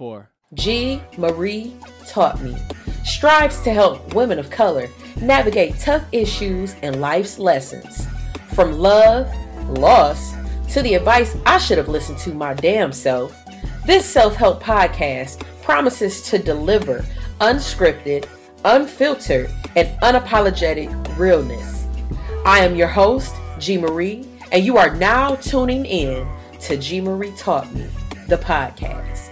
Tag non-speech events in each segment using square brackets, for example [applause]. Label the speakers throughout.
Speaker 1: for.
Speaker 2: G. Marie taught me strives to help women of color navigate tough issues and life's lessons. From love, loss, to the advice I should have listened to my damn self, this self help podcast promises to deliver unscripted, unfiltered, and unapologetic realness. I am your host, G. Marie, and you are now tuning in to G. Marie Taught Me, the podcast.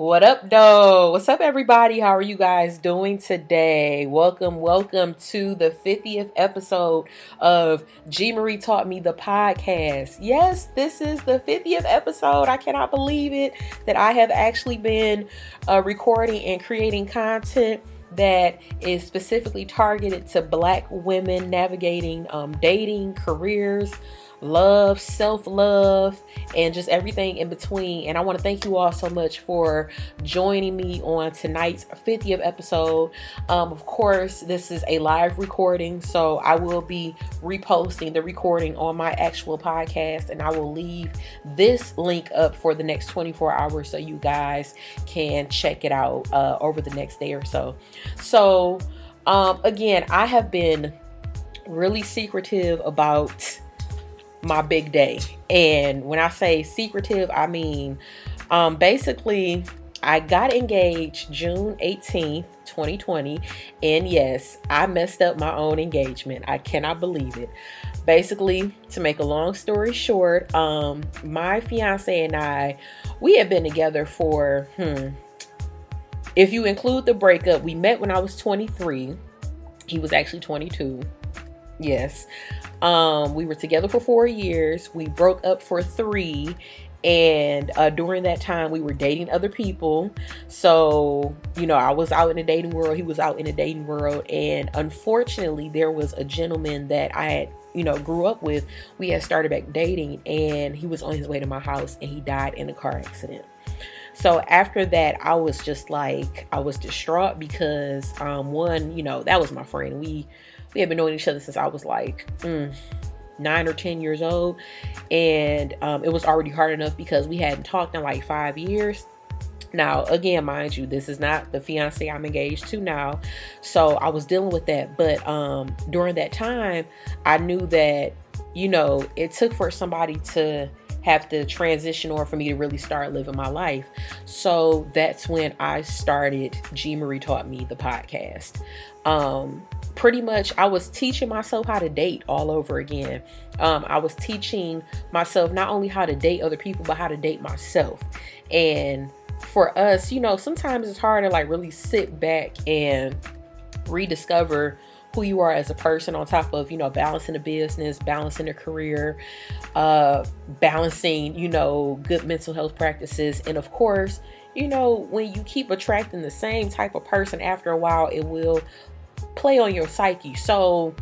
Speaker 2: What up, though? What's up, everybody? How are you guys doing today? Welcome, welcome to the 50th episode of G Marie Taught Me the podcast. Yes, this is the 50th episode. I cannot believe it that I have actually been uh, recording and creating content that is specifically targeted to black women navigating um, dating, careers, love, self love, and just everything in between. And I want to thank you all so much for joining me on tonight's 50th episode. Um, of course, this is a live recording, so I will be reposting the recording on my actual podcast, and I will leave this link up for the next 24 hours so you guys can check it out uh, over the next day or so. So, um, again, I have been really secretive about my big day. And when I say secretive, I mean um, basically I got engaged June 18th, 2020. And yes, I messed up my own engagement. I cannot believe it. Basically, to make a long story short, um, my fiance and I, we have been together for, hmm, if you include the breakup, we met when I was 23. He was actually 22. Yes. Um, we were together for four years. We broke up for three. And uh, during that time, we were dating other people. So, you know, I was out in the dating world. He was out in the dating world. And unfortunately, there was a gentleman that I had, you know, grew up with. We had started back dating, and he was on his way to my house and he died in a car accident. So after that, I was just like, I was distraught because, um, one, you know, that was my friend. We, we had been knowing each other since I was like mm, nine or 10 years old. And um, it was already hard enough because we hadn't talked in like five years. Now, again, mind you, this is not the fiance I'm engaged to now. So I was dealing with that. But um, during that time, I knew that, you know, it took for somebody to have to transition or for me to really start living my life. So that's when I started G Marie Taught Me the podcast. Um, pretty much I was teaching myself how to date all over again. Um, I was teaching myself not only how to date other people, but how to date myself. And for us, you know, sometimes it's hard to like really sit back and rediscover who you are as a person on top of you know balancing a business balancing a career uh balancing you know good mental health practices and of course you know when you keep attracting the same type of person after a while it will play on your psyche. So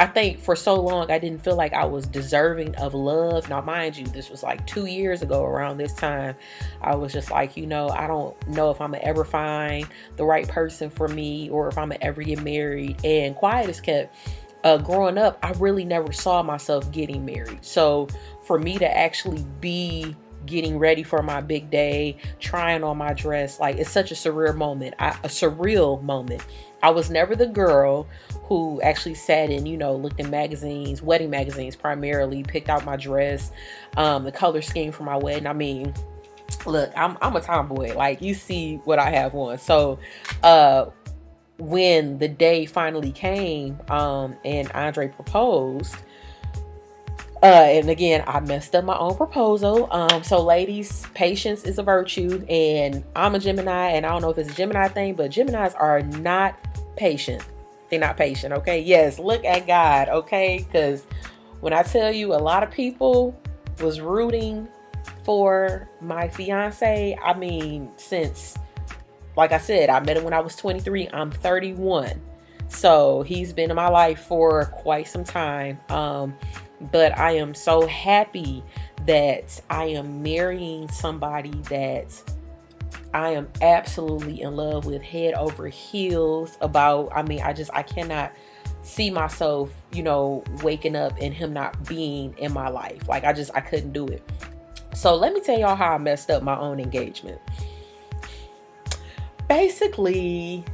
Speaker 2: I think for so long I didn't feel like I was deserving of love. Now, mind you, this was like two years ago around this time. I was just like, you know, I don't know if I'm gonna ever find the right person for me or if I'm gonna ever get married. And quiet as kept. Uh, growing up, I really never saw myself getting married. So for me to actually be getting ready for my big day, trying on my dress, like it's such a surreal moment. I, a surreal moment I was never the girl who actually sat and, you know, looked in magazines, wedding magazines primarily, picked out my dress, um, the color scheme for my wedding. I mean, look, I'm, I'm a tomboy. Like, you see what I have on. So, uh, when the day finally came um, and Andre proposed, uh, and again, I messed up my own proposal. Um, so, ladies, patience is a virtue, and I'm a Gemini, and I don't know if it's a Gemini thing, but Geminis are not patient. They're not patient, okay? Yes, look at God, okay? Because when I tell you a lot of people was rooting for my fiance, I mean, since, like I said, I met him when I was 23, I'm 31. So he's been in my life for quite some time. Um, but I am so happy that I am marrying somebody that I am absolutely in love with head over heels about I mean I just I cannot see myself, you know, waking up and him not being in my life. Like I just I couldn't do it. So let me tell y'all how I messed up my own engagement. Basically,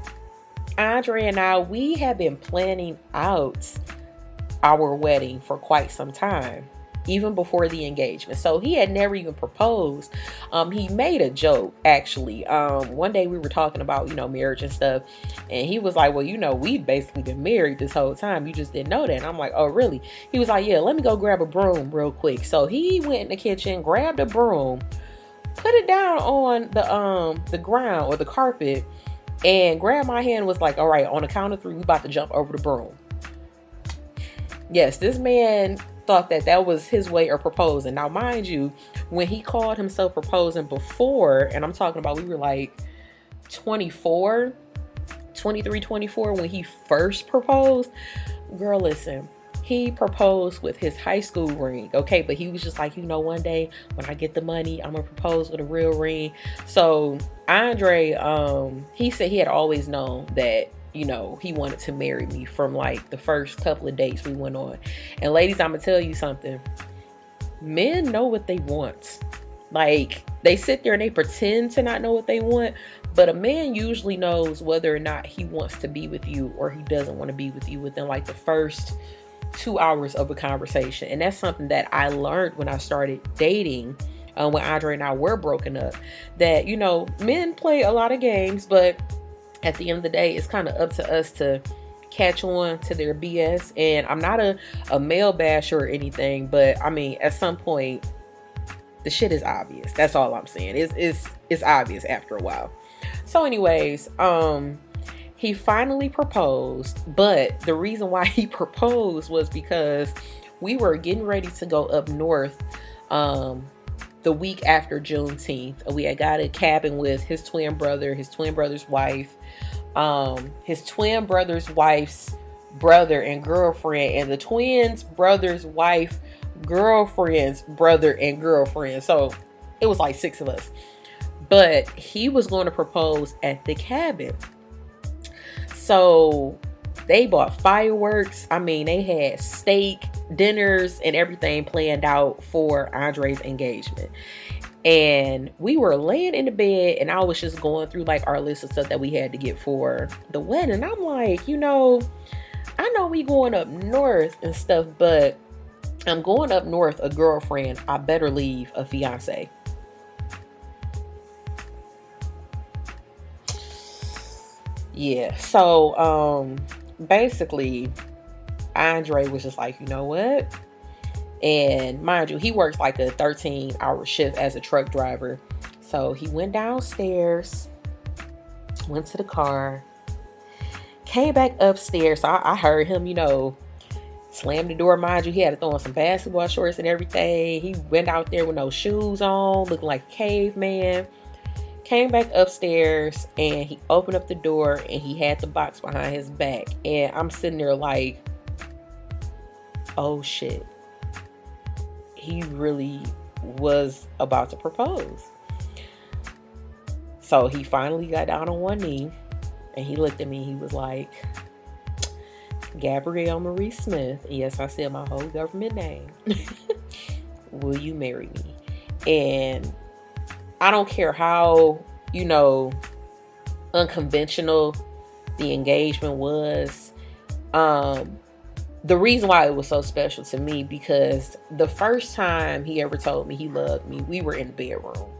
Speaker 2: Andre and I, we have been planning out our wedding for quite some time even before the engagement. So he had never even proposed. Um, he made a joke actually. Um, one day we were talking about, you know, marriage and stuff, and he was like, Well, you know, we've basically been married this whole time. You just didn't know that. And I'm like, Oh, really? He was like, Yeah, let me go grab a broom real quick. So he went in the kitchen, grabbed a broom, put it down on the um the ground or the carpet, and grabbed my hand was like, All right, on the count of three, we about to jump over the broom. Yes, this man thought that that was his way of proposing. Now, mind you, when he called himself proposing before, and I'm talking about we were like 24, 23, 24 when he first proposed, girl, listen, he proposed with his high school ring. Okay, but he was just like, you know, one day when I get the money, I'm gonna propose with a real ring. So Andre, um, he said he had always known that you know, he wanted to marry me from like the first couple of dates we went on. And ladies, I'm gonna tell you something. Men know what they want. Like they sit there and they pretend to not know what they want, but a man usually knows whether or not he wants to be with you or he doesn't want to be with you within like the first two hours of a conversation. And that's something that I learned when I started dating. Um, when Andre and I were broken up, that you know, men play a lot of games, but at the end of the day, it's kind of up to us to catch on to their BS. And I'm not a, a male basher or anything, but I mean, at some point, the shit is obvious. That's all I'm saying. It's it's it's obvious after a while. So, anyways, um, he finally proposed, but the reason why [laughs] he proposed was because we were getting ready to go up north um the week after Juneteenth. We had got a cabin with his twin brother, his twin brother's wife, um, his twin brother's wife's brother and girlfriend, and the twins' brother's wife, girlfriend's brother and girlfriend. So it was like six of us. But he was going to propose at the cabin. So they bought fireworks. I mean, they had steak, dinners, and everything planned out for Andre's engagement. And we were laying in the bed, and I was just going through like our list of stuff that we had to get for the wedding. and I'm like, you know, I know we going up north and stuff, but I'm going up north a girlfriend. I better leave a fiance. Yeah. So um basically, Andre was just like, you know what? And mind you, he works like a 13 hour shift as a truck driver. So he went downstairs, went to the car, came back upstairs. So I, I heard him, you know, slam the door. Mind you, he had to throw on some basketball shorts and everything. He went out there with no shoes on, looking like a caveman came back upstairs and he opened up the door and he had the box behind his back. And I'm sitting there like, oh shit. He really was about to propose. So he finally got down on one knee and he looked at me. He was like, Gabrielle Marie Smith. Yes, I said my whole government name. [laughs] Will you marry me? And I don't care how, you know, unconventional the engagement was. Um, the reason why it was so special to me because the first time he ever told me he loved me, we were in the bedroom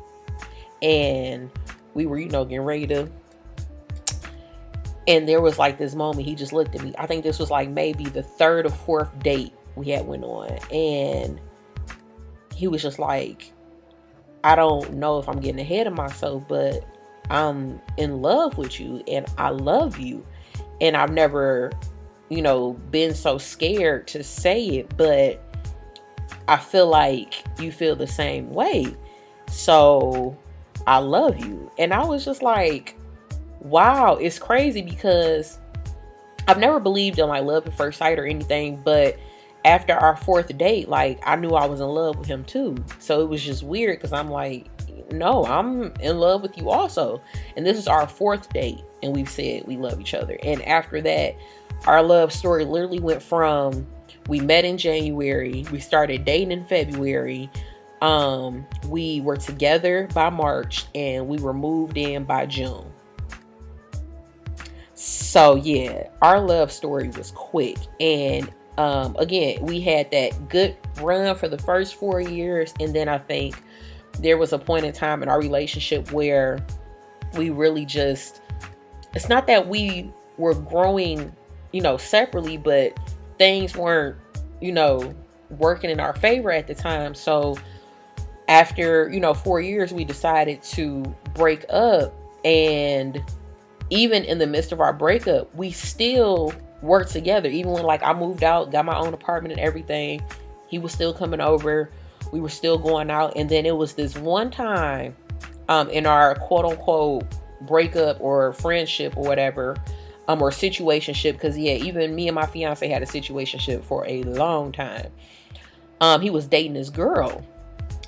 Speaker 2: and we were, you know, getting ready to. And there was like this moment he just looked at me. I think this was like maybe the third or fourth date we had went on, and he was just like, I don't know if I'm getting ahead of myself, but I'm in love with you and I love you. And I've never, you know, been so scared to say it, but I feel like you feel the same way. So I love you. And I was just like, wow, it's crazy because I've never believed in like love at first sight or anything, but after our fourth date, like I knew I was in love with him too. So it was just weird because I'm like, no, I'm in love with you also. And this is our fourth date, and we've said we love each other. And after that, our love story literally went from we met in January, we started dating in February, um, we were together by March, and we were moved in by June. So yeah, our love story was quick, and um, again, we had that good run for the first four years, and then I think there was a point in time in our relationship where we really just it's not that we were growing, you know, separately, but things weren't, you know, working in our favor at the time. So after, you know, 4 years we decided to break up and even in the midst of our breakup, we still worked together. Even when like I moved out, got my own apartment and everything, he was still coming over. We were still going out. And then it was this one time um, in our quote unquote breakup or friendship or whatever, um, or situationship, because yeah, even me and my fiance had a situationship for a long time. Um, he was dating this girl.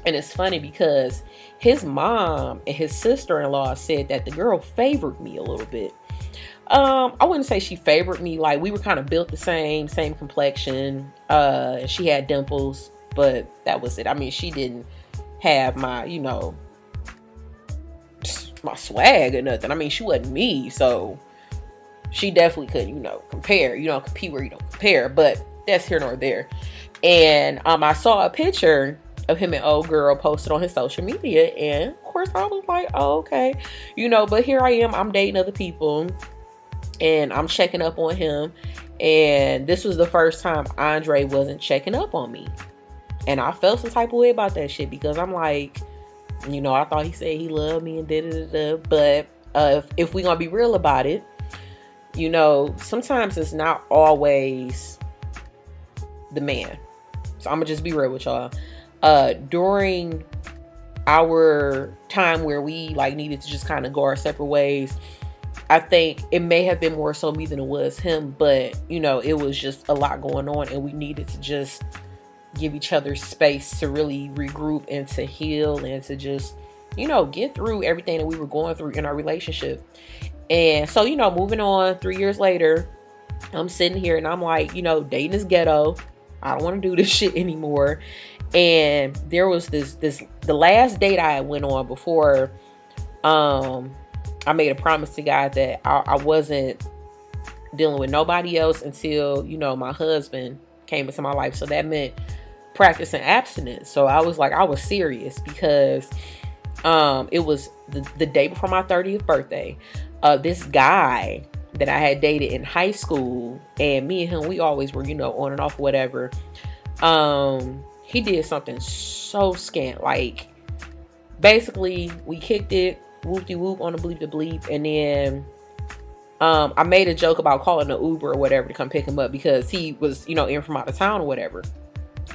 Speaker 2: And it's funny because his mom and his sister-in-law said that the girl favored me a little bit. Um, I wouldn't say she favored me. Like we were kind of built the same, same complexion. Uh, she had dimples, but that was it. I mean, she didn't have my, you know, my swag or nothing. I mean, she wasn't me, so she definitely couldn't, you know, compare. You don't compete where you don't compare, but that's here nor there. And um, I saw a picture of him and old girl posted on his social media, and of course I was like, oh, okay, you know. But here I am, I'm dating other people and I'm checking up on him. And this was the first time Andre wasn't checking up on me. And I felt some type of way about that shit because I'm like, you know, I thought he said he loved me and da da da. But uh, if, if we're gonna be real about it, you know, sometimes it's not always the man. So I'm gonna just be real with y'all. Uh, during our time where we like needed to just kind of go our separate ways, I think it may have been more so me than it was him, but you know, it was just a lot going on, and we needed to just give each other space to really regroup and to heal and to just, you know, get through everything that we were going through in our relationship. And so, you know, moving on three years later, I'm sitting here and I'm like, you know, dating is ghetto. I don't want to do this [laughs] shit anymore. And there was this this the last date I went on before um I made a promise to God that I, I wasn't dealing with nobody else until, you know, my husband came into my life. So that meant practicing abstinence. So I was like, I was serious because um it was the, the day before my 30th birthday. Uh this guy that I had dated in high school and me and him we always were, you know, on and off whatever. Um he did something so scant like basically we kicked it whoop de whoop on the bleep the bleep, and then um, I made a joke about calling an Uber or whatever to come pick him up because he was, you know, in from out of town or whatever.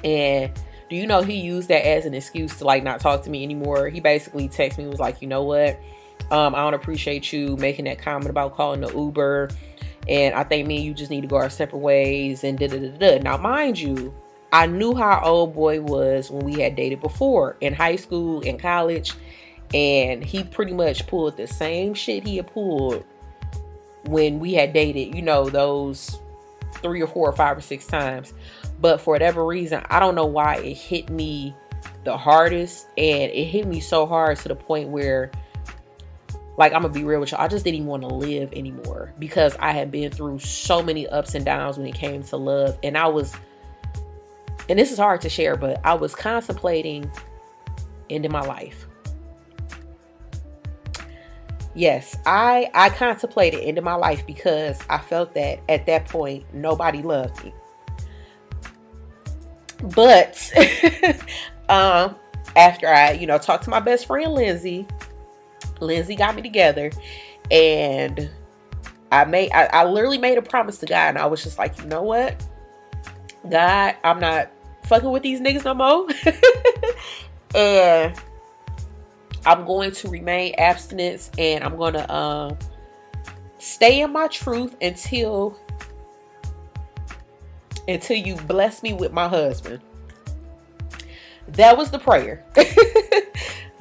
Speaker 2: And do you know he used that as an excuse to like not talk to me anymore? He basically texted me was like, you know what? Um, I don't appreciate you making that comment about calling the Uber. And I think me and you just need to go our separate ways and da da da da. Now, mind you, I knew how old boy was when we had dated before in high school, in college and he pretty much pulled the same shit he had pulled when we had dated, you know, those three or four or five or six times. But for whatever reason, I don't know why it hit me the hardest. And it hit me so hard to the point where, like, I'm gonna be real with y'all, I just didn't even want to live anymore because I had been through so many ups and downs when it came to love. And I was, and this is hard to share, but I was contemplating ending my life yes i i contemplated ending my life because i felt that at that point nobody loved me but [laughs] um after i you know talked to my best friend lindsay lindsay got me together and i made I, I literally made a promise to god and i was just like you know what god i'm not fucking with these niggas no more [laughs] and I'm going to remain abstinence and I'm to um, stay in my truth until until you bless me with my husband. That was the prayer. [laughs]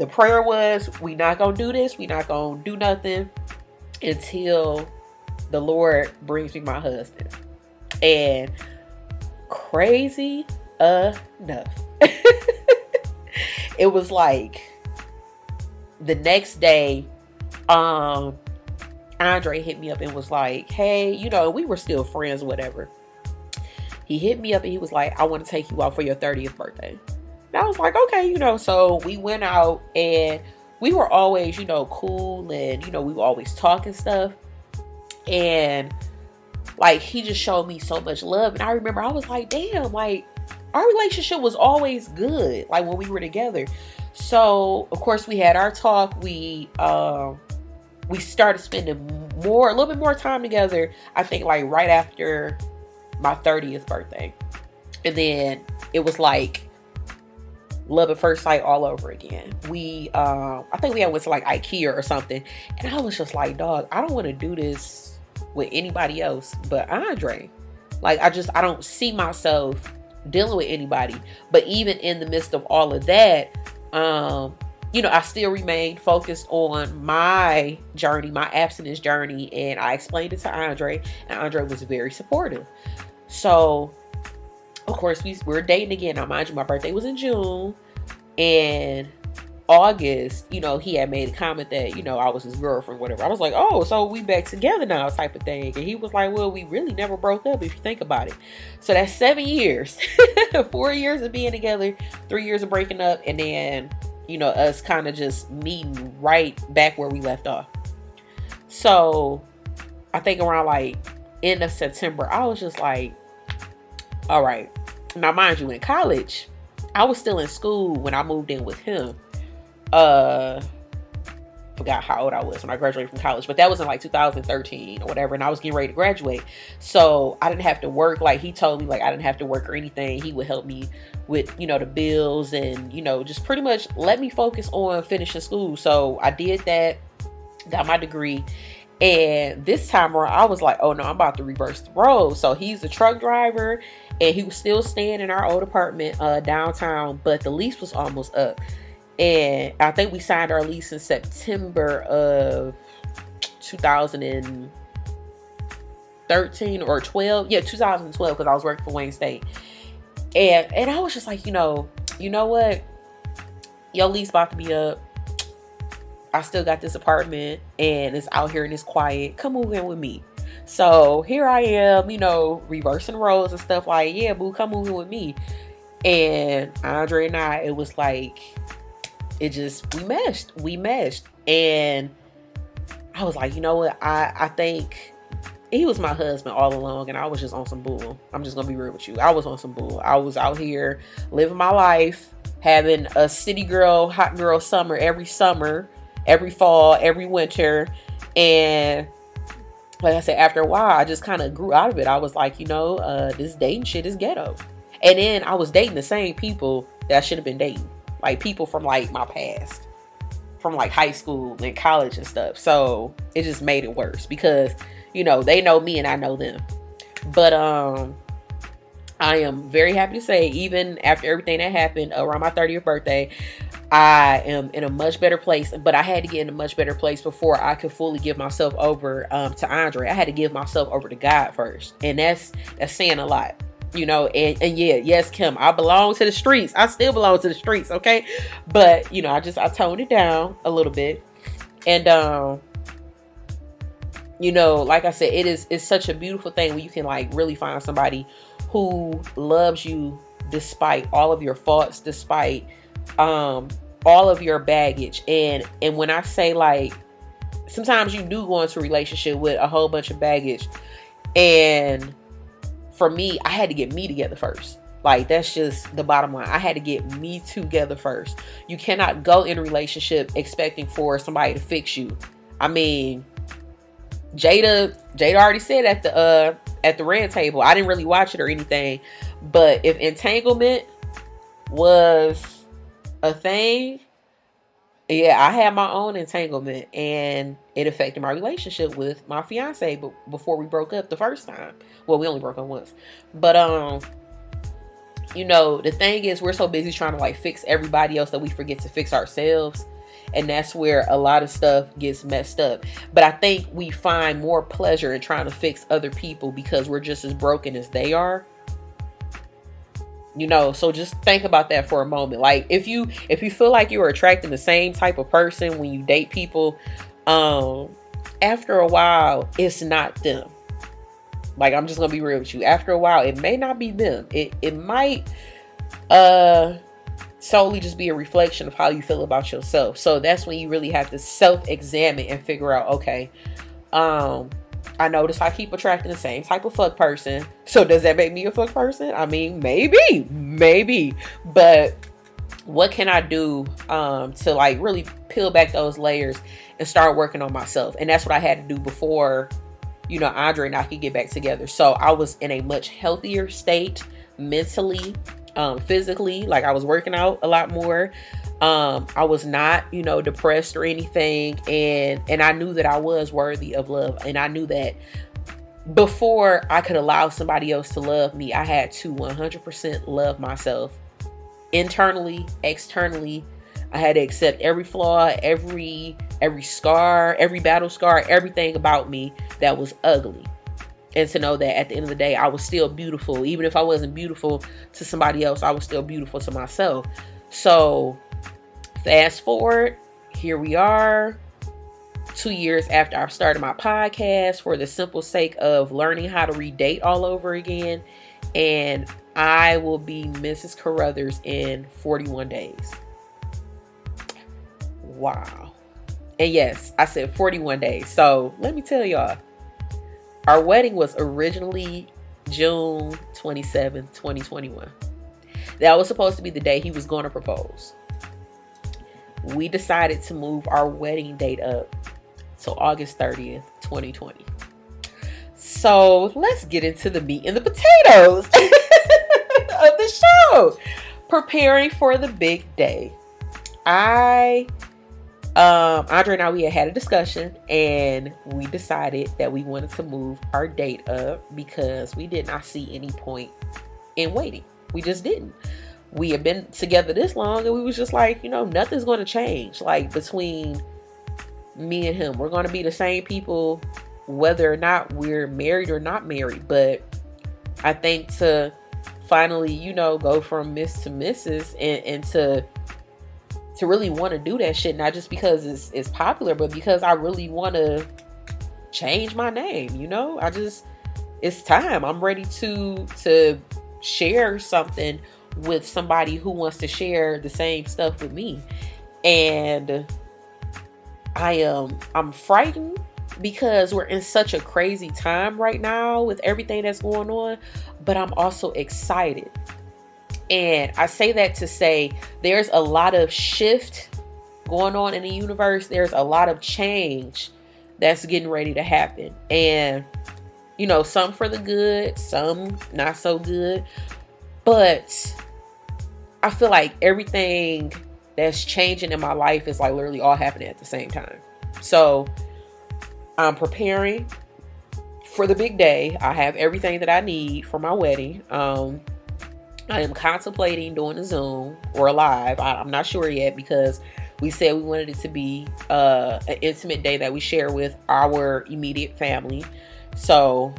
Speaker 2: the prayer was, we not gonna do this, we not gonna do nothing until the Lord brings me my husband. And crazy enough, [laughs] it was like the next day, um, Andre hit me up and was like, Hey, you know, we were still friends, whatever. He hit me up and he was like, I want to take you out for your 30th birthday. And I was like, okay, you know, so we went out and we were always, you know, cool and, you know, we were always talking stuff. And like, he just showed me so much love. And I remember I was like, damn, like, our relationship was always good, like when we were together. So, of course, we had our talk. We, um, we started spending more, a little bit more time together. I think like right after my 30th birthday. And then it was like love at first sight all over again. We, um, I think we had went to like IKEA or something, and I was just like, dog, I don't want to do this with anybody else but Andre. Like, I just, I don't see myself dealing with anybody. But even in the midst of all of that, um, you know, I still remained focused on my journey, my abstinence journey, and I explained it to Andre, and Andre was very supportive. So of course, we we're dating again. Now, mind you, my birthday was in June, and August, you know, he had made a comment that you know I was his girlfriend, whatever. I was like, oh, so we back together now, type of thing. And he was like, well, we really never broke up if you think about it. So that's seven years, [laughs] four years of being together, three years of breaking up, and then you know us kind of just meeting right back where we left off. So I think around like end of September, I was just like, all right. Now, mind you, in college, I was still in school when I moved in with him. Uh, forgot how old I was when I graduated from college, but that was in like 2013 or whatever, and I was getting ready to graduate. So I didn't have to work. Like he told me, like I didn't have to work or anything. He would help me with you know the bills and you know just pretty much let me focus on finishing school. So I did that, got my degree, and this time around, I was like, oh no, I'm about to reverse the roles. So he's a truck driver and he was still staying in our old apartment uh, downtown, but the lease was almost up. And I think we signed our lease in September of 2013 or 12. Yeah, 2012, because I was working for Wayne State. And and I was just like, you know, you know what? Your lease about to be up I still got this apartment and it's out here and it's quiet. Come move in with me. So here I am, you know, reversing roles and stuff like, yeah, boo, come move in with me. And Andre and I, it was like, it just, we meshed. We meshed. And I was like, you know what? I, I think he was my husband all along and I was just on some bull. I'm just gonna be real with you. I was on some bull. I was out here living my life, having a city girl, hot girl summer every summer every fall, every winter. And like I said, after a while, I just kind of grew out of it. I was like, you know, uh, this dating shit is ghetto. And then I was dating the same people that I should have been dating, like people from like my past, from like high school and college and stuff. So it just made it worse because, you know, they know me and I know them. But um, I am very happy to say, even after everything that happened around my 30th birthday, I am in a much better place, but I had to get in a much better place before I could fully give myself over um, to Andre. I had to give myself over to God first, and that's that's saying a lot, you know. And, and yeah, yes, Kim, I belong to the streets. I still belong to the streets, okay. But you know, I just I toned it down a little bit, and um, you know, like I said, it is it's such a beautiful thing when you can like really find somebody who loves you despite all of your faults, despite um all of your baggage. And and when i say like sometimes you do go into a relationship with a whole bunch of baggage. And for me i had to get me together first. Like that's just the bottom line. I had to get me together first. You cannot go in a relationship expecting for somebody to fix you. I mean jada jada already said at the uh at the red table i didn't really watch it or anything but if entanglement was a thing, yeah, I had my own entanglement and it affected my relationship with my fiance but before we broke up the first time. Well, we only broke up once. But um you know, the thing is we're so busy trying to like fix everybody else that we forget to fix ourselves. And that's where a lot of stuff gets messed up. But I think we find more pleasure in trying to fix other people because we're just as broken as they are. You know, so just think about that for a moment. Like if you if you feel like you are attracting the same type of person when you date people, um after a while it's not them. Like I'm just gonna be real with you. After a while, it may not be them. It it might uh solely just be a reflection of how you feel about yourself. So that's when you really have to self-examine and figure out, okay, um, I notice I keep attracting the same type of fuck person. So does that make me a fuck person? I mean, maybe, maybe. But what can I do um to like really peel back those layers and start working on myself? And that's what I had to do before, you know, Andre and I could get back together. So I was in a much healthier state mentally um, physically. Like I was working out a lot more. Um, I was not, you know, depressed or anything, and and I knew that I was worthy of love, and I knew that before I could allow somebody else to love me, I had to 100% love myself internally, externally. I had to accept every flaw, every every scar, every battle scar, everything about me that was ugly and to know that at the end of the day, I was still beautiful. Even if I wasn't beautiful to somebody else, I was still beautiful to myself. So, fast forward, here we are, two years after I've started my podcast for the simple sake of learning how to redate all over again. And I will be Mrs. Carruthers in 41 days. Wow. And yes, I said 41 days. So let me tell y'all our wedding was originally June 27th, 2021. That was supposed to be the day he was going to propose. We decided to move our wedding date up to August 30th, 2020. So let's get into the meat and the potatoes [laughs] of the show. Preparing for the big day. I um, Andre and I we had had a discussion and we decided that we wanted to move our date up because we did not see any point in waiting. We just didn't. We had been together this long and we was just like, you know, nothing's going to change like between me and him. We're going to be the same people whether or not we're married or not married, but I think to finally, you know, go from Miss to Mrs. and, and to to really want to do that shit, not just because it's it's popular, but because I really want to change my name. You know, I just it's time. I'm ready to to share something with somebody who wants to share the same stuff with me, and I am I'm frightened because we're in such a crazy time right now with everything that's going on, but I'm also excited and I say that to say there's a lot of shift going on in the universe. There's a lot of change that's getting ready to happen. And, you know, some for the good, some not so good. But I feel like everything that's changing in my life is like literally all happening at the same time. So I'm preparing for the big day. I have everything that I need for my wedding. Um, I am contemplating doing a Zoom or a live. I, am not sure yet because we said we wanted it to be uh, an intimate day that we share with our immediate family. So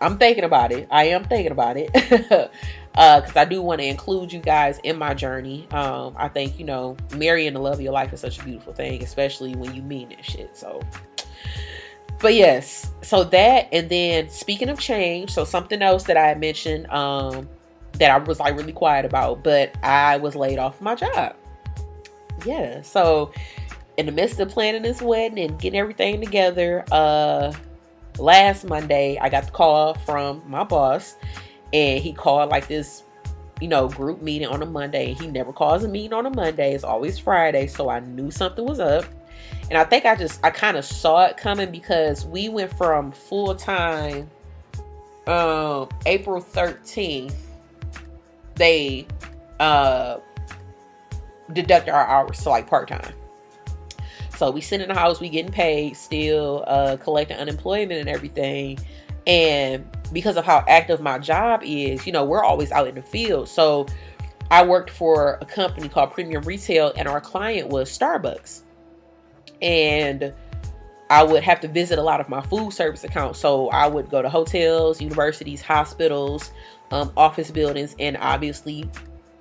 Speaker 2: I'm thinking about it. I am thinking about it [laughs] because uh, I do want to include you guys in my journey. Um, I think you know, marrying the love of your life is such a beautiful thing, especially when you mean that shit. So but yes so that and then speaking of change so something else that i mentioned um that I was like really quiet about, but I was laid off my job. Yeah, so in the midst of planning this wedding and getting everything together, uh last Monday I got the call from my boss and he called like this you know, group meeting on a Monday. He never calls a meeting on a Monday. It's always Friday, so I knew something was up. And I think I just I kind of saw it coming because we went from full time um April 13th they uh deduct our hours to like part-time so we sit in the house we getting paid still uh collecting unemployment and everything and because of how active my job is you know we're always out in the field so i worked for a company called premium retail and our client was starbucks and I would have to visit a lot of my food service accounts. So I would go to hotels, universities, hospitals, um, office buildings, and obviously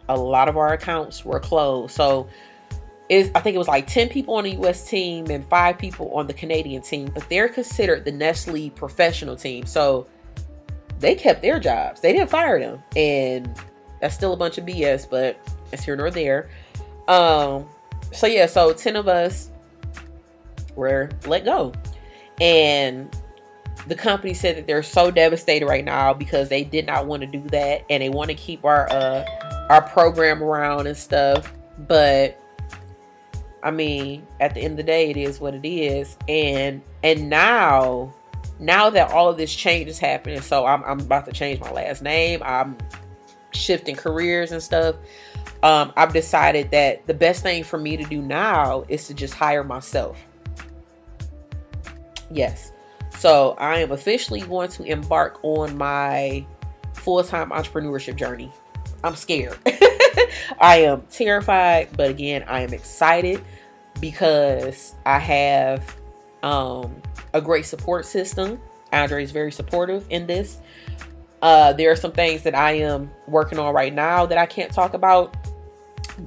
Speaker 2: a lot of our accounts were closed. So is I think it was like 10 people on the US team and five people on the Canadian team, but they're considered the Nestle professional team. So they kept their jobs. They didn't fire them. And that's still a bunch of BS, but it's here nor there. Um so yeah, so 10 of us were let go. And the company said that they're so devastated right now because they did not want to do that and they want to keep our uh our program around and stuff. But I mean, at the end of the day, it is what it is. And and now, now that all of this change is happening, so I'm I'm about to change my last name. I'm shifting careers and stuff. Um, I've decided that the best thing for me to do now is to just hire myself. Yes. So I am officially going to embark on my full-time entrepreneurship journey. I'm scared. [laughs] I am terrified, but again, I am excited because I have um, a great support system. Andre is very supportive in this. Uh, there are some things that I am working on right now that I can't talk about,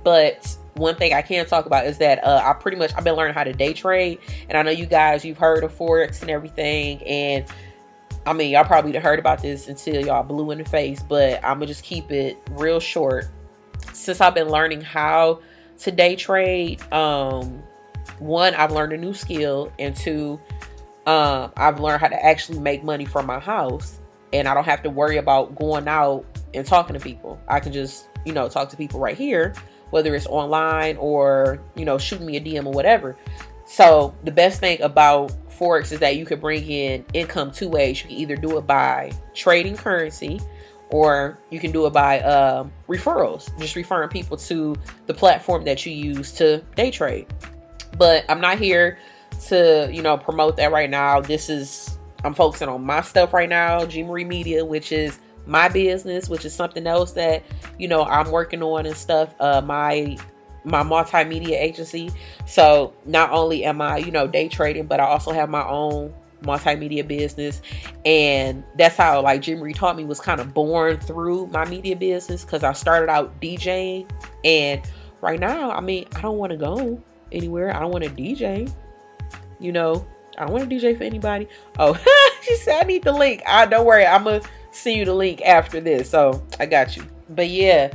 Speaker 2: but one thing I can talk about is that uh, I pretty much I've been learning how to day trade, and I know you guys you've heard of forex and everything, and I mean y'all probably heard about this until y'all blew in the face, but I'm gonna just keep it real short since I've been learning how to day trade, um, one, I've learned a new skill, and two, um, I've learned how to actually make money from my house, and I don't have to worry about going out and talking to people. I can just, you know, talk to people right here, whether it's online or, you know, shooting me a DM or whatever. So the best thing about Forex is that you can bring in income two ways. You can either do it by trading currency, or you can do it by um, referrals, just referring people to the platform that you use to day trade. But I'm not here to, you know, promote that right now. This is I'm focusing on my stuff right now, G Marie Media, which is my business, which is something else that, you know, I'm working on and stuff. Uh my my multimedia agency. So not only am I, you know, day trading, but I also have my own multimedia business and that's how like G Marie taught me was kind of born through my media business because I started out DJing and right now I mean I don't want to go anywhere. I don't want to DJ you know? I don't want to DJ for anybody. Oh [laughs] she said I need the link. I don't worry I'm gonna send you the link after this so I got you. But yeah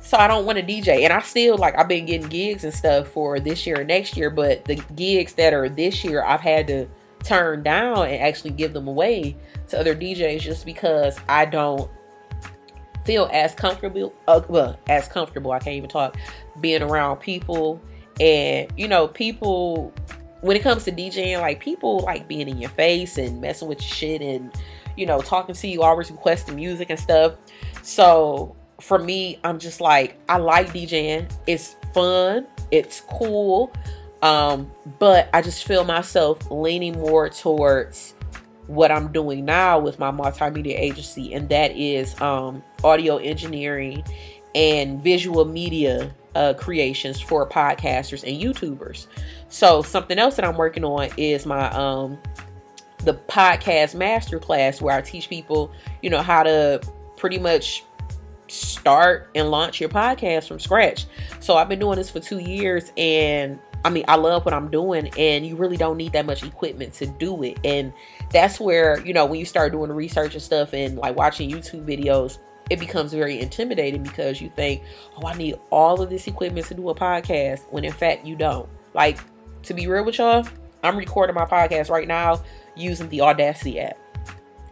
Speaker 2: so I don't want to DJ. And I still like I've been getting gigs and stuff for this year and next year, but the gigs that are this year I've had to turn down and actually give them away to other DJs just because I don't feel as comfortable uh, well as comfortable I can't even talk being around people and you know people when it comes to DJing like people like being in your face and messing with your shit and you know talking to you always requesting music and stuff. So for me I'm just like I like DJing. It's fun. It's cool. Um, but I just feel myself leaning more towards what I'm doing now with my multimedia agency, and that is um, audio engineering and visual media uh, creations for podcasters and YouTubers. So something else that I'm working on is my um, the podcast masterclass where I teach people, you know, how to pretty much start and launch your podcast from scratch. So I've been doing this for two years and I mean, I love what I'm doing, and you really don't need that much equipment to do it. And that's where, you know, when you start doing research and stuff and like watching YouTube videos, it becomes very intimidating because you think, oh, I need all of this equipment to do a podcast, when in fact, you don't. Like, to be real with y'all, I'm recording my podcast right now using the Audacity app.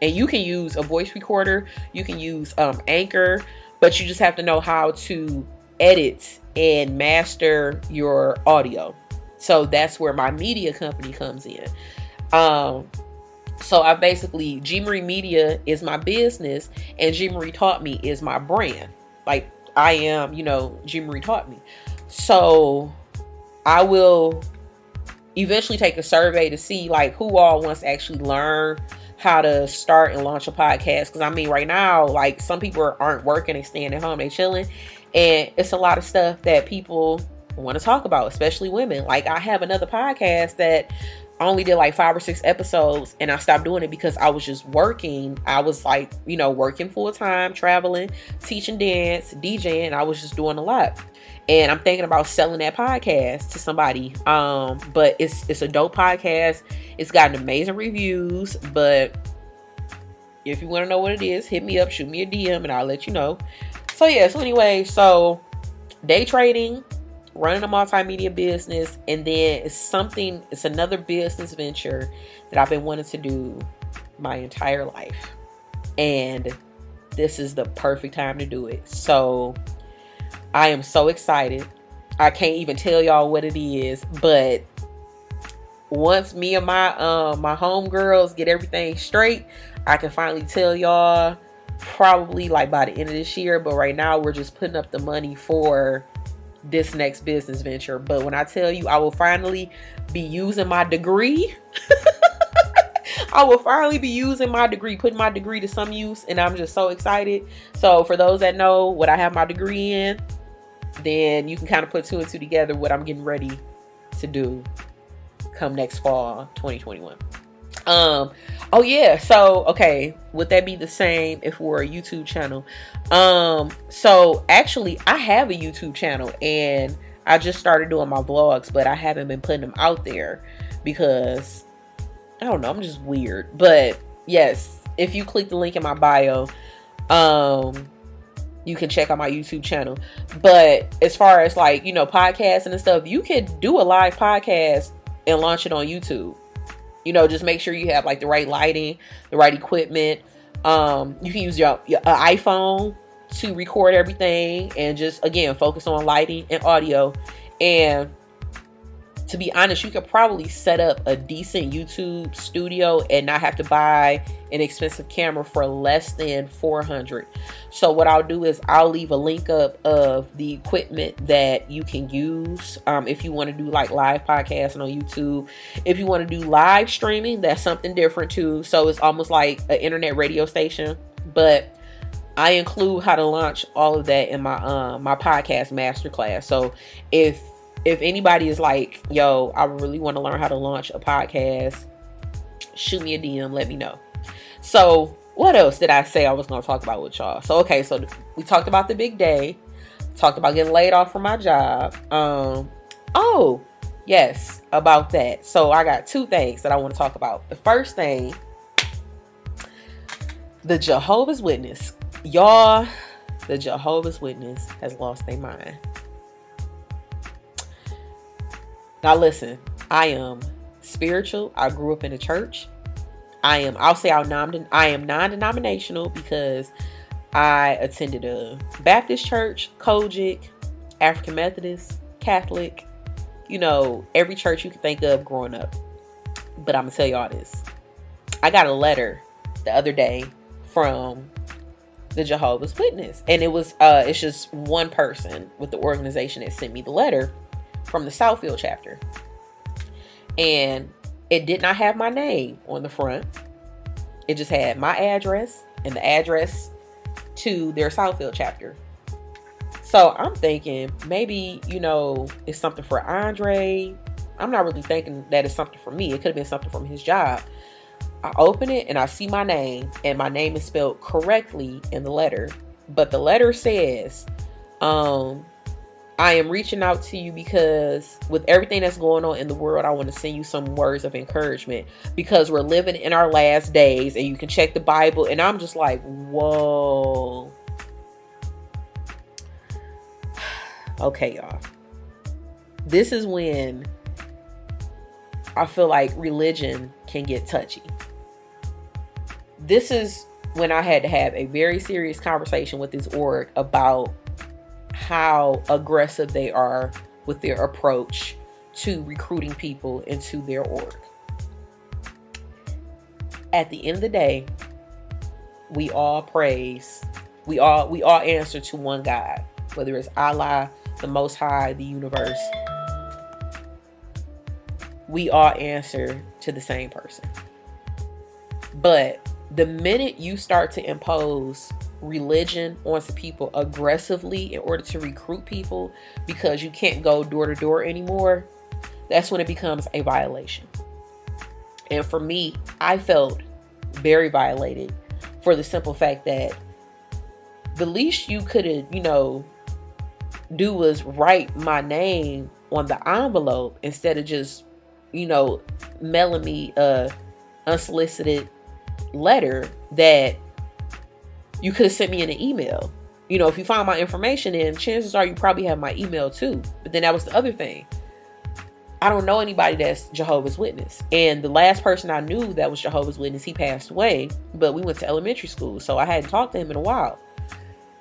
Speaker 2: And you can use a voice recorder, you can use um, Anchor, but you just have to know how to edit and master your audio. So that's where my media company comes in. Um, so I basically G Marie Media is my business, and G Marie taught me is my brand. Like I am, you know, G Marie taught me. So I will eventually take a survey to see like who all wants to actually learn how to start and launch a podcast. Because I mean, right now, like some people aren't working, they staying at home, they chilling, and it's a lot of stuff that people want to talk about, especially women. Like I have another podcast that I only did like five or six episodes and I stopped doing it because I was just working. I was like, you know, working full time, traveling, teaching dance, DJing. I was just doing a lot. And I'm thinking about selling that podcast to somebody. Um, but it's it's a dope podcast. It's gotten amazing reviews, but if you want to know what it is, hit me up, shoot me a DM, and I'll let you know. So yeah, so anyway, so day trading, running a multimedia business, and then it's something, it's another business venture that I've been wanting to do my entire life. And this is the perfect time to do it. So I am so excited. I can't even tell y'all what it is, but once me and my um my homegirls get everything straight, I can finally tell y'all probably like by the end of this year. But right now we're just putting up the money for this next business venture. But when I tell you I will finally be using my degree, [laughs] I will finally be using my degree, putting my degree to some use, and I'm just so excited. So for those that know what I have my degree in, then you can kind of put two and two together what I'm getting ready to do come next fall 2021. Um, oh yeah, so okay, would that be the same if we're a YouTube channel? Um, so actually I have a YouTube channel and I just started doing my vlogs, but I haven't been putting them out there because I don't know, I'm just weird. But yes, if you click the link in my bio, um you can check out my YouTube channel. But as far as like, you know, podcasting and stuff, you could do a live podcast and launch it on YouTube. You know, just make sure you have like the right lighting, the right equipment. Um, you can use your, your uh, iPhone to record everything and just again focus on lighting and audio. And to be honest, you could probably set up a decent YouTube studio and not have to buy an expensive camera for less than 400. So what I'll do is I'll leave a link up of the equipment that you can use um, if you want to do like live podcasting on YouTube. If you want to do live streaming, that's something different too. So it's almost like an internet radio station, but I include how to launch all of that in my um my podcast masterclass. So if if anybody is like, yo, I really want to learn how to launch a podcast, shoot me a DM, let me know. So, what else did I say I was going to talk about with y'all? So, okay, so we talked about the big day, talked about getting laid off from my job. Um, oh, yes, about that. So, I got two things that I want to talk about. The first thing, the Jehovah's Witness. Y'all, the Jehovah's Witness has lost their mind. Now, listen, I am spiritual. I grew up in a church. I am, I'll say I'm non, I am non-denominational because I attended a Baptist church, COGIC, African Methodist, Catholic, you know, every church you can think of growing up. But I'm gonna tell y'all this. I got a letter the other day from the Jehovah's Witness. And it was uh it's just one person with the organization that sent me the letter from the Southfield chapter. And it did not have my name on the front. It just had my address and the address to their Southfield chapter. So I'm thinking maybe, you know, it's something for Andre. I'm not really thinking that it's something for me. It could have been something from his job. I open it and I see my name, and my name is spelled correctly in the letter. But the letter says, um, I am reaching out to you because with everything that's going on in the world, I want to send you some words of encouragement because we're living in our last days and you can check the Bible. And I'm just like, whoa. [sighs] okay, y'all. This is when I feel like religion can get touchy. This is when I had to have a very serious conversation with this org about how aggressive they are with their approach to recruiting people into their org. At the end of the day, we all praise, we all we all answer to one God, whether it's Allah, the Most High, the universe. We all answer to the same person. But the minute you start to impose religion onto people aggressively in order to recruit people because you can't go door to door anymore, that's when it becomes a violation. And for me, I felt very violated for the simple fact that the least you could have, you know, do was write my name on the envelope instead of just, you know, mailing me a unsolicited letter that you could have sent me an email. You know, if you find my information in, chances are you probably have my email too. But then that was the other thing. I don't know anybody that's Jehovah's Witness. And the last person I knew that was Jehovah's Witness, he passed away, but we went to elementary school. So I hadn't talked to him in a while.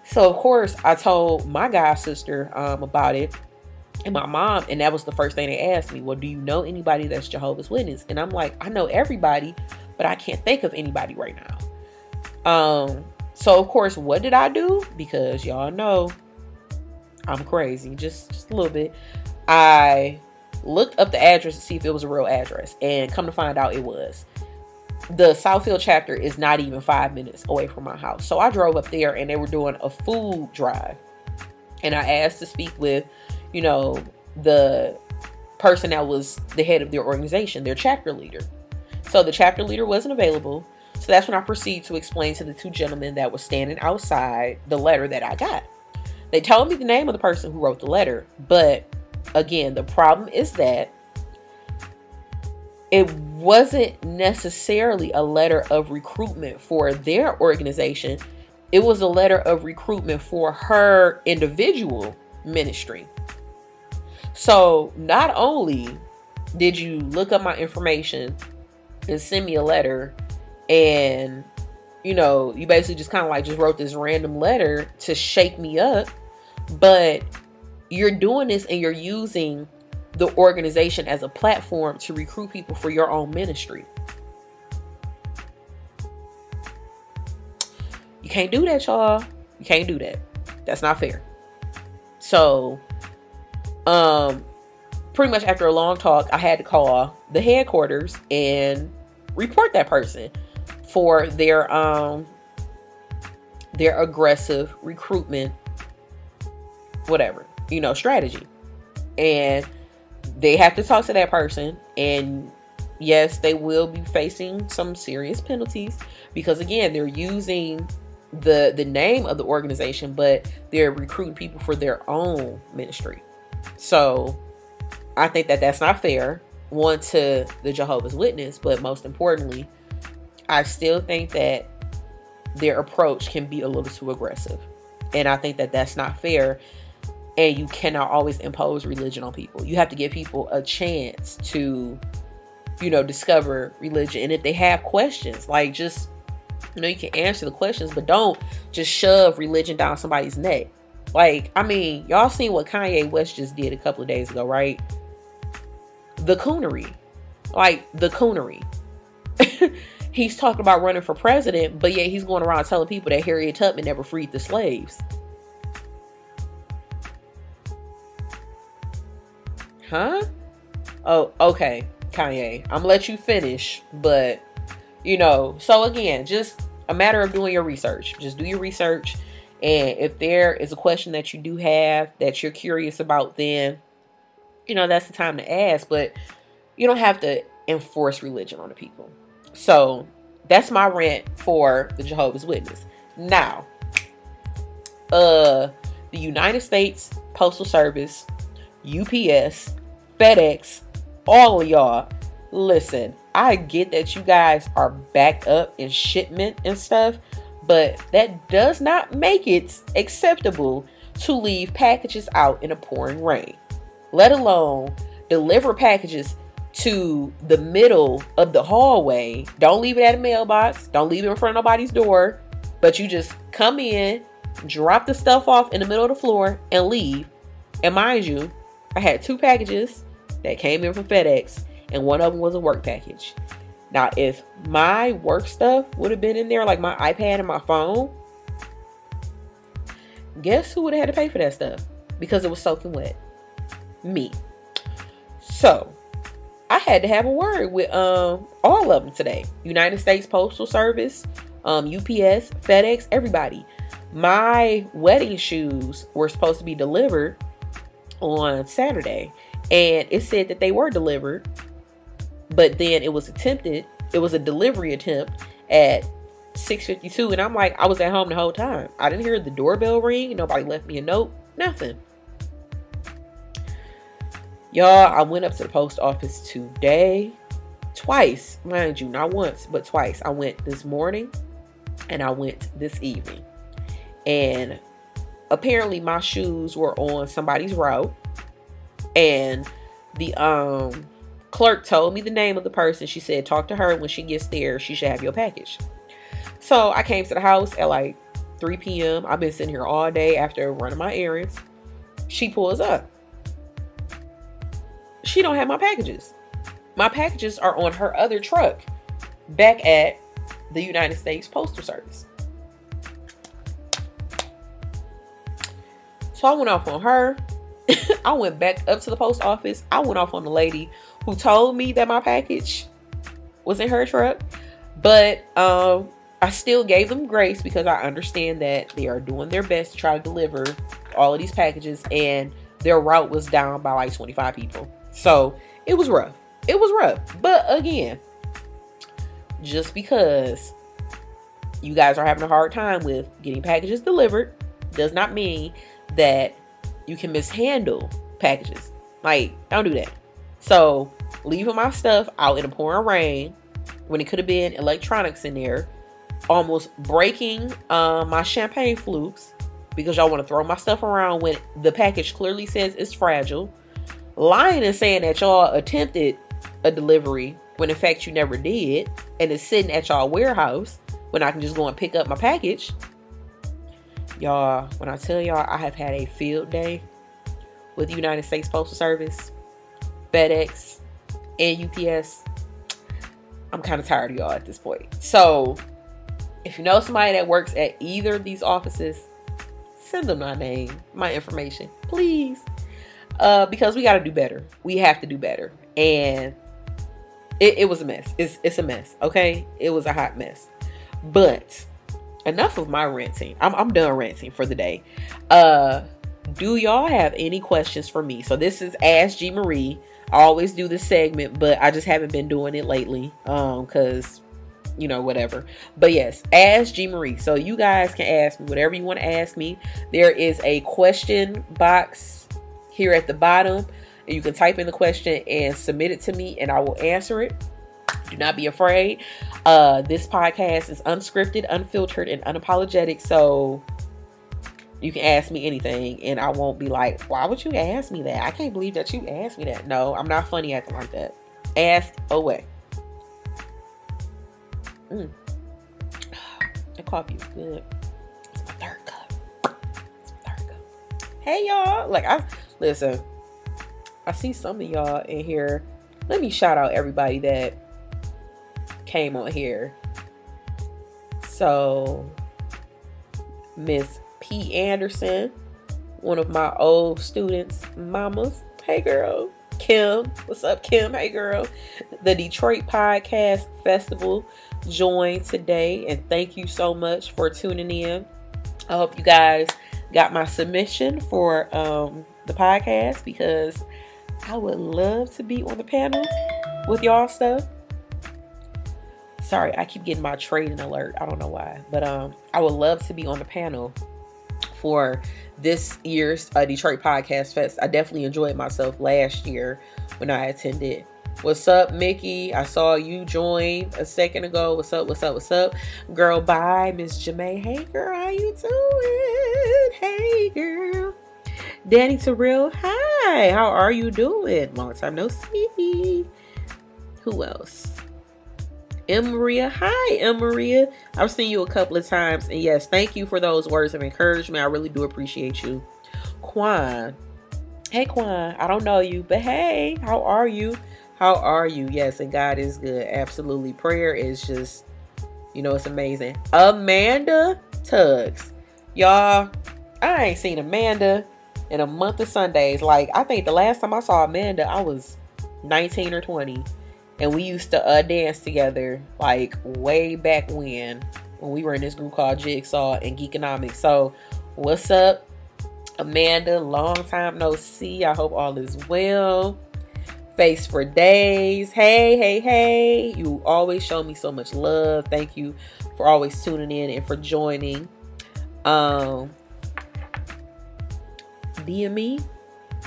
Speaker 2: So, of course, I told my guy sister um, about it and my mom. And that was the first thing they asked me Well, do you know anybody that's Jehovah's Witness? And I'm like, I know everybody, but I can't think of anybody right now. Um, so of course, what did I do? Because y'all know I'm crazy, just just a little bit. I looked up the address to see if it was a real address, and come to find out it was. The Southfield chapter is not even five minutes away from my house. So I drove up there and they were doing a food drive. And I asked to speak with, you know, the person that was the head of their organization, their chapter leader. So the chapter leader wasn't available. So that's when I proceed to explain to the two gentlemen that were standing outside the letter that I got. They told me the name of the person who wrote the letter, but again, the problem is that it wasn't necessarily a letter of recruitment for their organization. It was a letter of recruitment for her individual ministry. So not only did you look up my information and send me a letter and you know, you basically just kind of like just wrote this random letter to shake me up, but you're doing this and you're using the organization as a platform to recruit people for your own ministry. You can't do that, y'all. You can't do that. That's not fair. So, um, pretty much after a long talk, I had to call the headquarters and report that person for their um their aggressive recruitment whatever you know strategy. And they have to talk to that person. And yes they will be facing some serious penalties because again they're using the the name of the organization but they're recruiting people for their own ministry. So i think that that's not fair one to the jehovah's witness but most importantly I still think that their approach can be a little too aggressive. And I think that that's not fair. And you cannot always impose religion on people. You have to give people a chance to, you know, discover religion. And if they have questions, like just, you know, you can answer the questions, but don't just shove religion down somebody's neck. Like, I mean, y'all seen what Kanye West just did a couple of days ago, right? The coonery. Like, the coonery. [laughs] he's talking about running for president, but yet he's going around telling people that Harriet Tubman never freed the slaves. Huh? Oh, okay, Kanye. I'm gonna let you finish, but you know, so again, just a matter of doing your research. Just do your research. And if there is a question that you do have that you're curious about, then you know that's the time to ask. But you don't have to enforce religion on the people. So that's my rant for the Jehovah's Witness. Now, uh, the United States Postal Service, UPS, FedEx, all of y'all, listen, I get that you guys are backed up in shipment and stuff, but that does not make it acceptable to leave packages out in a pouring rain, let alone deliver packages to the middle of the hallway. Don't leave it at a mailbox. Don't leave it in front of nobody's door. But you just come in, drop the stuff off in the middle of the floor, and leave. And mind you, I had two packages that came in from FedEx, and one of them was a work package. Now, if my work stuff would have been in there, like my iPad and my phone, guess who would have had to pay for that stuff? Because it was soaking wet. Me. So, I had to have a word with um all of them today. United States Postal Service, um, UPS, FedEx, everybody. My wedding shoes were supposed to be delivered on Saturday, and it said that they were delivered, but then it was attempted. It was a delivery attempt at 6:52, and I'm like, I was at home the whole time. I didn't hear the doorbell ring. Nobody left me a note. Nothing. Y'all, I went up to the post office today. Twice, mind you, not once, but twice. I went this morning and I went this evening. And apparently my shoes were on somebody's route. And the um clerk told me the name of the person. She said, talk to her when she gets there. She should have your package. So I came to the house at like 3 p.m. I've been sitting here all day after running my errands. She pulls up she don't have my packages. My packages are on her other truck back at the United States Postal Service. So I went off on her. [laughs] I went back up to the post office. I went off on the lady who told me that my package was in her truck. But um, I still gave them grace because I understand that they are doing their best to try to deliver all of these packages and their route was down by like 25 people. So it was rough. It was rough. But again, just because you guys are having a hard time with getting packages delivered does not mean that you can mishandle packages. Like, don't do that. So, leaving my stuff out in the pouring rain when it could have been electronics in there, almost breaking um, my champagne flukes because y'all want to throw my stuff around when the package clearly says it's fragile lying and saying that y'all attempted a delivery when in fact you never did and it's sitting at y'all warehouse when I can just go and pick up my package. Y'all, when I tell y'all I have had a field day with United States Postal Service, FedEx, and UPS, I'm kind of tired of y'all at this point. So, if you know somebody that works at either of these offices, send them my name, my information, please uh, because we got to do better. We have to do better. And it, it was a mess. It's, it's a mess. Okay. It was a hot mess. But enough of my ranting. I'm, I'm done ranting for the day. Uh, do y'all have any questions for me? So this is Ask G Marie. I always do this segment, but I just haven't been doing it lately. Um, cause you know, whatever. But yes, ask G Marie. So you guys can ask me whatever you want to ask me. There is a question box here at the bottom. And you can type in the question and submit it to me, and I will answer it. Do not be afraid. Uh, this podcast is unscripted, unfiltered, and unapologetic. So you can ask me anything, and I won't be like, why would you ask me that? I can't believe that you asked me that. No, I'm not funny acting like that. Ask away. Mm. The coffee is good. It's my third cup. It's my third cup. Hey y'all. Like I Listen, I see some of y'all in here. Let me shout out everybody that came on here. So, Miss P. Anderson, one of my old students' mamas. Hey, girl. Kim, what's up, Kim? Hey, girl. The Detroit Podcast Festival joined today, and thank you so much for tuning in. I hope you guys got my submission for um, the podcast because I would love to be on the panel with y'all stuff. Sorry, I keep getting my trading alert. I don't know why, but um, I would love to be on the panel for this year's uh, Detroit Podcast Fest. I definitely enjoyed myself last year when I attended. What's up, Mickey? I saw you join a second ago. What's up? What's up? What's up, girl? Bye, Miss Jamae. Hey, girl, how you doing? Hey, girl. Danny Terrell, hi, how are you doing? Long time no see. Who else? M. Maria, hi, M. Maria. I've seen you a couple of times, and yes, thank you for those words of encouragement. I really do appreciate you. Quan, hey Quan, I don't know you, but hey, how are you? How are you? Yes, and God is good. Absolutely. Prayer is just, you know, it's amazing. Amanda Tugs. Y'all, I ain't seen Amanda in a month of Sundays. Like I think the last time I saw Amanda, I was 19 or 20. And we used to uh, dance together like way back when, when we were in this group called Jigsaw and Geekonomics. So, what's up, Amanda? Long time no see. I hope all is well. Face for days. Hey, hey, hey. You always show me so much love. Thank you for always tuning in and for joining. Um, DME.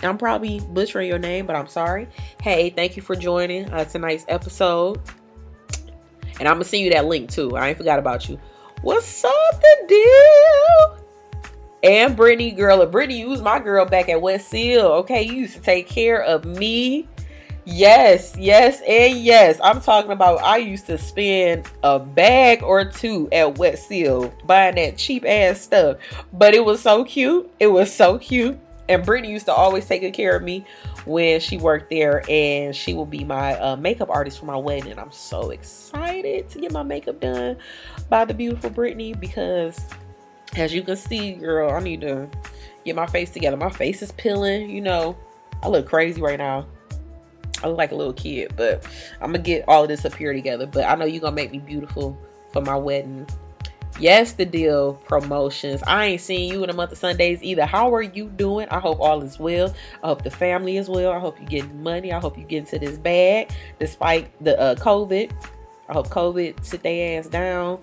Speaker 2: I'm probably butchering your name, but I'm sorry. Hey, thank you for joining uh, tonight's episode. And I'm gonna send you that link too. I ain't forgot about you. What's up, the deal? And Brittany, girl, Brittany, you was my girl back at Wet Seal. Okay, you used to take care of me. Yes, yes, and yes. I'm talking about I used to spend a bag or two at Wet Seal buying that cheap ass stuff. But it was so cute. It was so cute. And Brittany used to always take good care of me when she worked there, and she will be my uh, makeup artist for my wedding. And I'm so excited to get my makeup done by the beautiful Brittany because, as you can see, girl, I need to get my face together. My face is peeling, you know. I look crazy right now. I look like a little kid, but I'm gonna get all of this up here together. But I know you're gonna make me beautiful for my wedding. Yes, the deal promotions. I ain't seen you in a month of Sundays either. How are you doing? I hope all is well. I hope the family is well. I hope you get money. I hope you get into this bag despite the uh, COVID. I hope COVID sit their ass down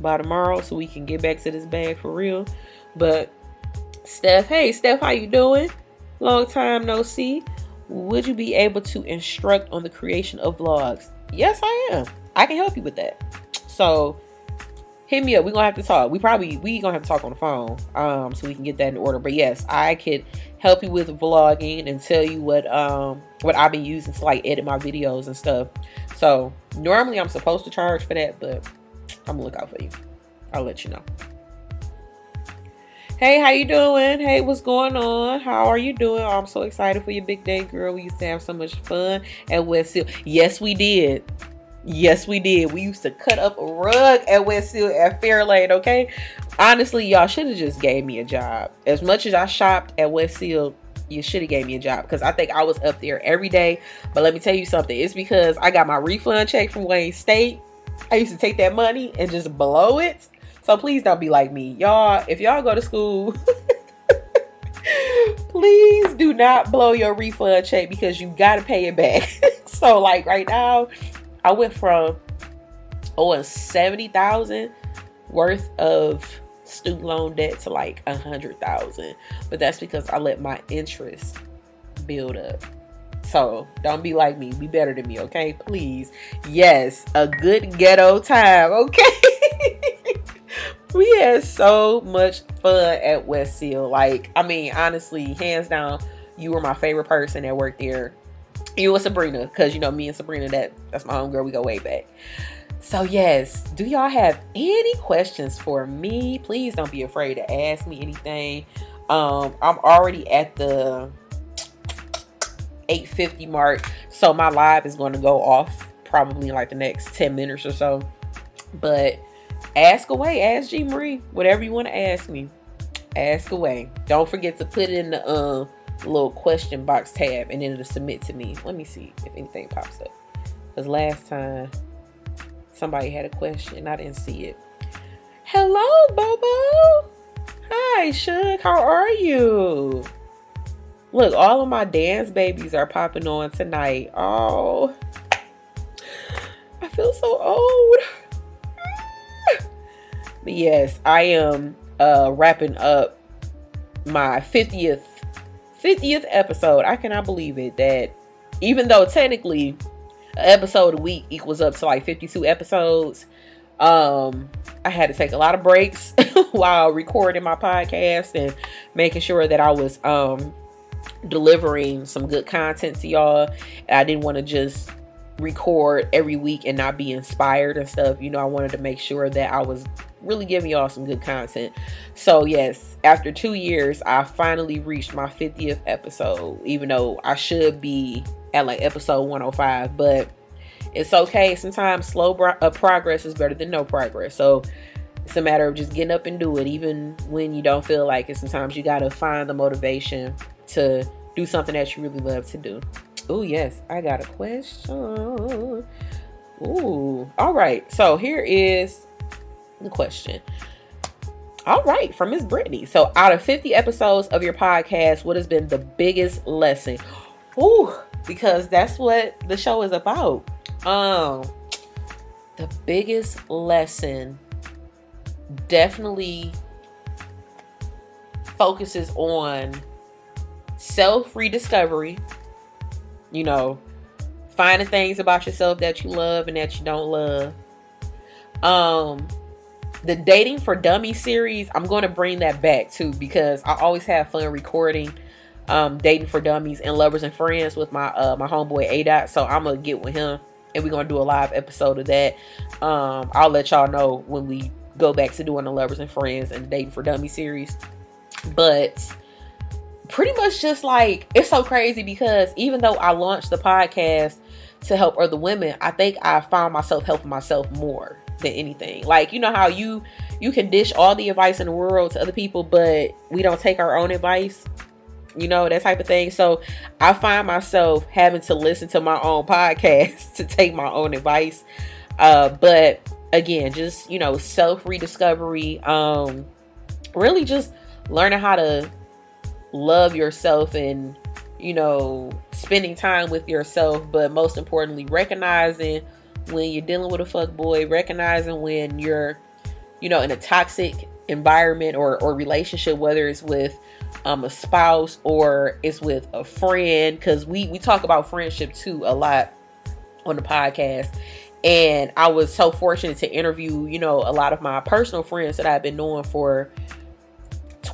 Speaker 2: by tomorrow so we can get back to this bag for real. But Steph, hey Steph, how you doing? Long time no see. Would you be able to instruct on the creation of vlogs? Yes, I am. I can help you with that. So hit me up. We're gonna have to talk. We probably we gonna have to talk on the phone. Um, so we can get that in order. But yes, I could help you with vlogging and tell you what um what I've been using to like edit my videos and stuff. So normally I'm supposed to charge for that, but I'm gonna look out for you. I'll let you know. Hey, how you doing? Hey, what's going on? How are you doing? Oh, I'm so excited for your big day, girl. We used to have so much fun at Wet Seal. Yes, we did. Yes, we did. We used to cut up a rug at Wet Seal at Fairlane, okay? Honestly, y'all should have just gave me a job. As much as I shopped at Wet Seal, you should have gave me a job because I think I was up there every day. But let me tell you something. It's because I got my refund check from Wayne State. I used to take that money and just blow it. So please don't be like me. Y'all, if y'all go to school, [laughs] please do not blow your refund check because you got to pay it back. [laughs] so like right now, I went from oh, owing seventy thousand worth of student loan debt to like a hundred thousand, but that's because I let my interest build up. So don't be like me. Be better than me, okay? Please. Yes, a good ghetto time, okay? [laughs] we had so much fun at Wet Seal. Like, I mean, honestly, hands down, you were my favorite person that worked there you and Sabrina, because you know me and Sabrina, that that's my girl. We go way back. So yes, do y'all have any questions for me? Please don't be afraid to ask me anything. Um, I'm already at the 850 mark, so my live is going to go off probably in like the next 10 minutes or so. But ask away, ask G Marie, whatever you want to ask me. Ask away. Don't forget to put it in the uh little question box tab and then it'll submit to me. Let me see if anything pops up. Because last time somebody had a question, I didn't see it. Hello, Bobo. Hi, Shug. How are you? Look, all of my dance babies are popping on tonight. Oh, I feel so old. But yes, I am uh, wrapping up my 50th 50th episode. I cannot believe it that even though technically an episode a week equals up to like 52 episodes, um, I had to take a lot of breaks [laughs] while recording my podcast and making sure that I was um delivering some good content to y'all. I didn't want to just record every week and not be inspired and stuff. You know, I wanted to make sure that I was really giving y'all some good content. So, yes, after two years, I finally reached my 50th episode, even though I should be at like episode 105, but it's okay. Sometimes slow bro- uh, progress is better than no progress. So, it's a matter of just getting up and do it, even when you don't feel like it. Sometimes you got to find the motivation to do something that you really love to do. Oh, yes, I got a question. Ooh, all right. So here is the question. All right, from Miss Brittany. So, out of 50 episodes of your podcast, what has been the biggest lesson? Ooh, because that's what the show is about. Um, the biggest lesson definitely focuses on self rediscovery. You know, finding things about yourself that you love and that you don't love. Um, the dating for dummy series, I'm going to bring that back too because I always have fun recording um, dating for dummies and lovers and friends with my uh, my homeboy A Dot. So I'm gonna get with him and we're gonna do a live episode of that. Um, I'll let y'all know when we go back to doing the lovers and friends and the dating for dummy series. But pretty much just like it's so crazy because even though I launched the podcast to help other women, I think I found myself helping myself more than anything. Like, you know how you you can dish all the advice in the world to other people, but we don't take our own advice. You know, that type of thing. So I find myself having to listen to my own [laughs] podcast to take my own advice. Uh, but again, just, you know, self rediscovery. Um, really just learning how to love yourself and, you know, spending time with yourself, but most importantly, recognizing when you're dealing with a fuck boy, recognizing when you're, you know, in a toxic environment or, or relationship, whether it's with um, a spouse or it's with a friend, because we, we talk about friendship too a lot on the podcast. And I was so fortunate to interview, you know, a lot of my personal friends that I've been knowing for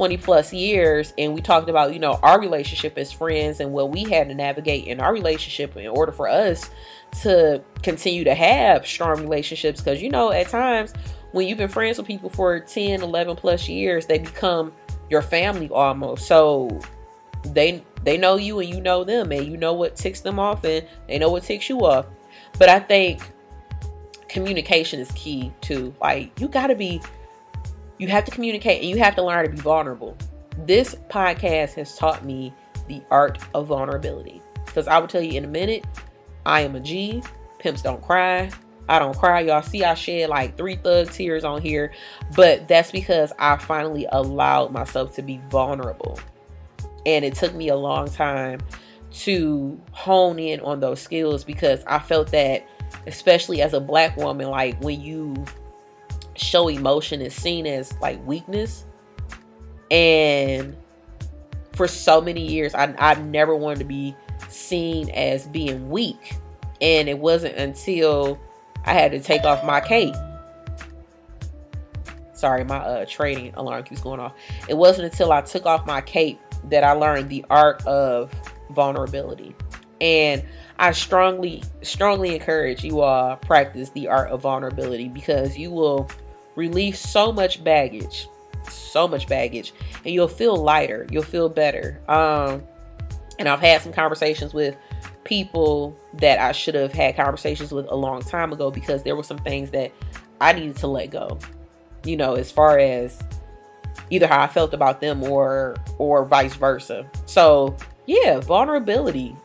Speaker 2: 20 plus years and we talked about you know our relationship as friends and what we had to navigate in our relationship in order for us to continue to have strong relationships. Because you know at times when you've been friends with people for 10 11 plus years they become your family almost. So they they know you and you know them and you know what ticks them off and they know what ticks you off. But i think communication is key too. Like you got to be you have to communicate and you have to learn to be vulnerable. This podcast has taught me the art of vulnerability. Because I will tell you in a minute, I am a G. Pimps don't cry. I don't cry. Y'all see, I shed like three thug tears on here, but that's because I finally allowed myself to be vulnerable. And it took me a long time to hone in on those skills because I felt that, especially as a black woman, like when you show emotion is seen as like weakness. And for so many years, I, I never wanted to be seen as being weak. And it wasn't until I had to take off my cape. Sorry, my uh, trading alarm keeps going off. It wasn't until I took off my cape that I learned the art of vulnerability. And I strongly, strongly encourage you all practice the art of vulnerability because you will relieve so much baggage, so much baggage, and you'll feel lighter. You'll feel better. Um, and I've had some conversations with people that I should have had conversations with a long time ago because there were some things that I needed to let go. You know, as far as either how I felt about them or or vice versa. So, yeah, vulnerability.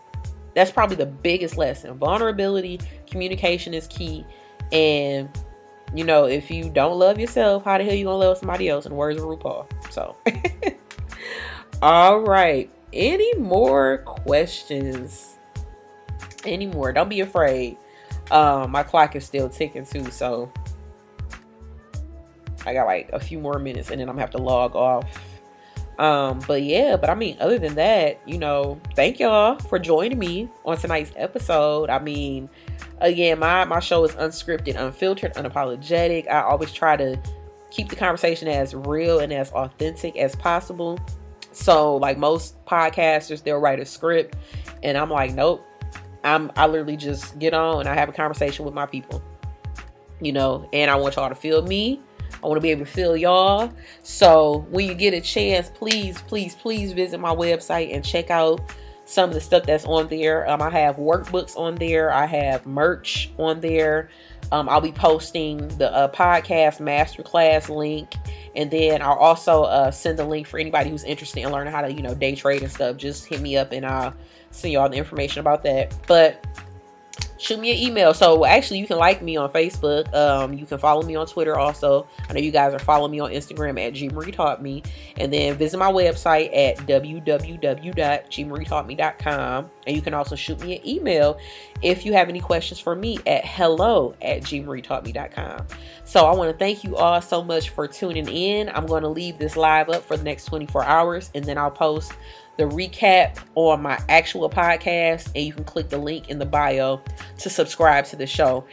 Speaker 2: That's probably the biggest lesson. Vulnerability, communication is key and you know, if you don't love yourself, how the hell you gonna love somebody else? The words of RuPaul. So, [laughs] all right. Any more questions? Any more? Don't be afraid. Um, my clock is still ticking too, so I got like a few more minutes, and then I'm gonna have to log off. Um, but yeah, but I mean, other than that, you know, thank y'all for joining me on tonight's episode. I mean, again, my my show is unscripted, unfiltered, unapologetic. I always try to keep the conversation as real and as authentic as possible. So, like most podcasters, they'll write a script, and I'm like, nope. I'm I literally just get on and I have a conversation with my people. You know, and I want y'all to feel me. I want to be able to feel y'all. So when you get a chance, please, please, please visit my website and check out some of the stuff that's on there. Um, I have workbooks on there. I have merch on there. Um, I'll be posting the uh, podcast masterclass link, and then I'll also uh, send the link for anybody who's interested in learning how to, you know, day trade and stuff. Just hit me up, and I'll send you all the information about that. But shoot me an email. So actually, you can like me on Facebook. Um, you can follow me on Twitter. Also, I know you guys are following me on Instagram at G Marie Taught Me, and then visit my website at www.gmarietaughtme.com. And you can also shoot me an email if you have any questions for me at hello at gmarietaughtme.com. So I want to thank you all so much for tuning in. I'm going to leave this live up for the next 24 hours, and then I'll post the recap on my actual podcast, and you can click the link in the bio to subscribe to the show.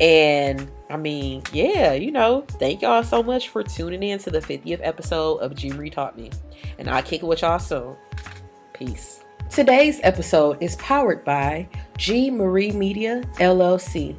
Speaker 2: And I mean, yeah, you know, thank y'all so much for tuning in to the 50th episode of G Marie Taught Me. And I'll kick it with y'all soon. Peace. Today's episode is powered by G Marie Media LLC.